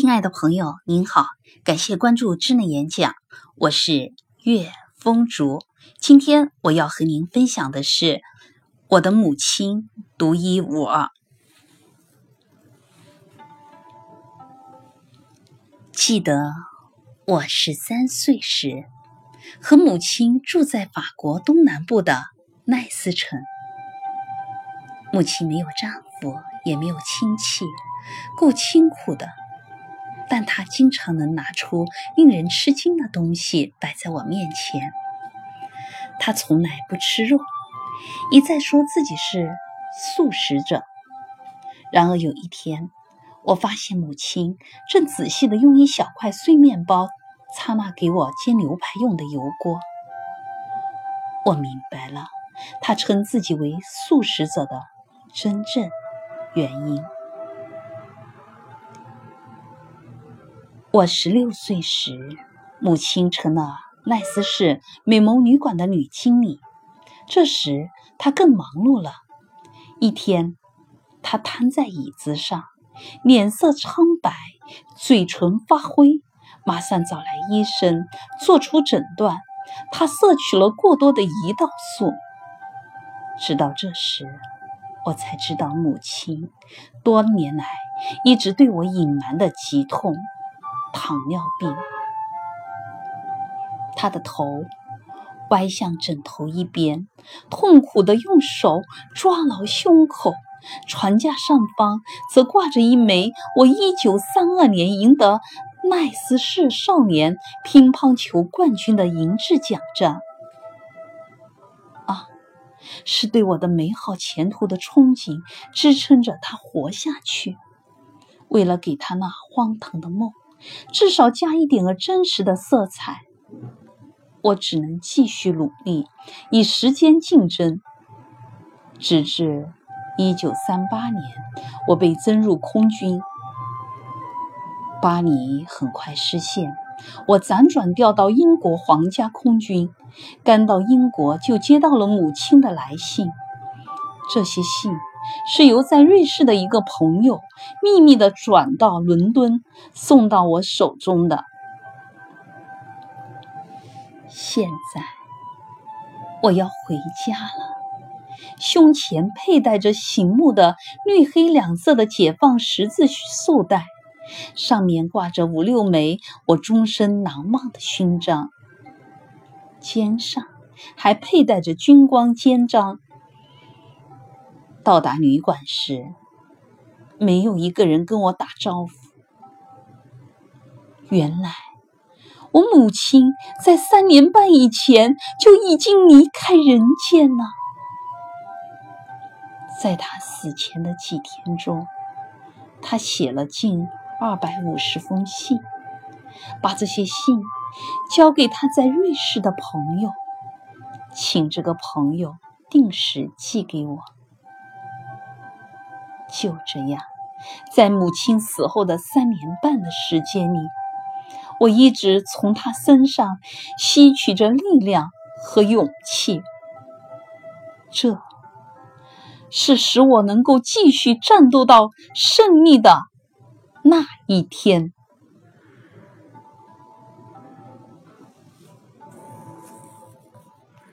亲爱的朋友，您好，感谢关注智能演讲，我是岳风竹。今天我要和您分享的是我的母亲独一无二。记得我十三岁时，和母亲住在法国东南部的奈斯城。母亲没有丈夫，也没有亲戚，够清苦的。但他经常能拿出令人吃惊的东西摆在我面前。他从来不吃肉，一再说自己是素食者。然而有一天，我发现母亲正仔细地用一小块碎面包擦那给我煎牛排用的油锅。我明白了，她称自己为素食者的真正原因。我十六岁时，母亲成了奈斯市美眸旅馆的女经理。这时，她更忙碌了。一天，她瘫在椅子上，脸色苍白，嘴唇发灰。马上找来医生，做出诊断：她摄取了过多的胰岛素。直到这时，我才知道母亲多年来一直对我隐瞒的疾痛。糖尿病，他的头歪向枕头一边，痛苦地用手抓牢胸口。床架上方则挂着一枚我一九三二年赢得奈斯市少年乒乓球冠军的银质奖章。啊，是对我的美好前途的憧憬支撑着他活下去。为了给他那荒唐的梦。至少加一点儿真实的色彩，我只能继续努力，以时间竞争，直至一九三八年，我被征入空军。巴黎很快失陷，我辗转调到英国皇家空军。刚到英国，就接到了母亲的来信，这些信。是由在瑞士的一个朋友秘密的转到伦敦，送到我手中的。现在我要回家了，胸前佩戴着醒目的绿黑两色的解放十字绶带，上面挂着五六枚我终身难忘的勋章，肩上还佩戴着军光肩章。到达旅馆时，没有一个人跟我打招呼。原来，我母亲在三年半以前就已经离开人间了。在她死前的几天中，她写了近二百五十封信，把这些信交给他在瑞士的朋友，请这个朋友定时寄给我。就这样，在母亲死后的三年半的时间里，我一直从她身上吸取着力量和勇气。这是使我能够继续战斗到胜利的那一天。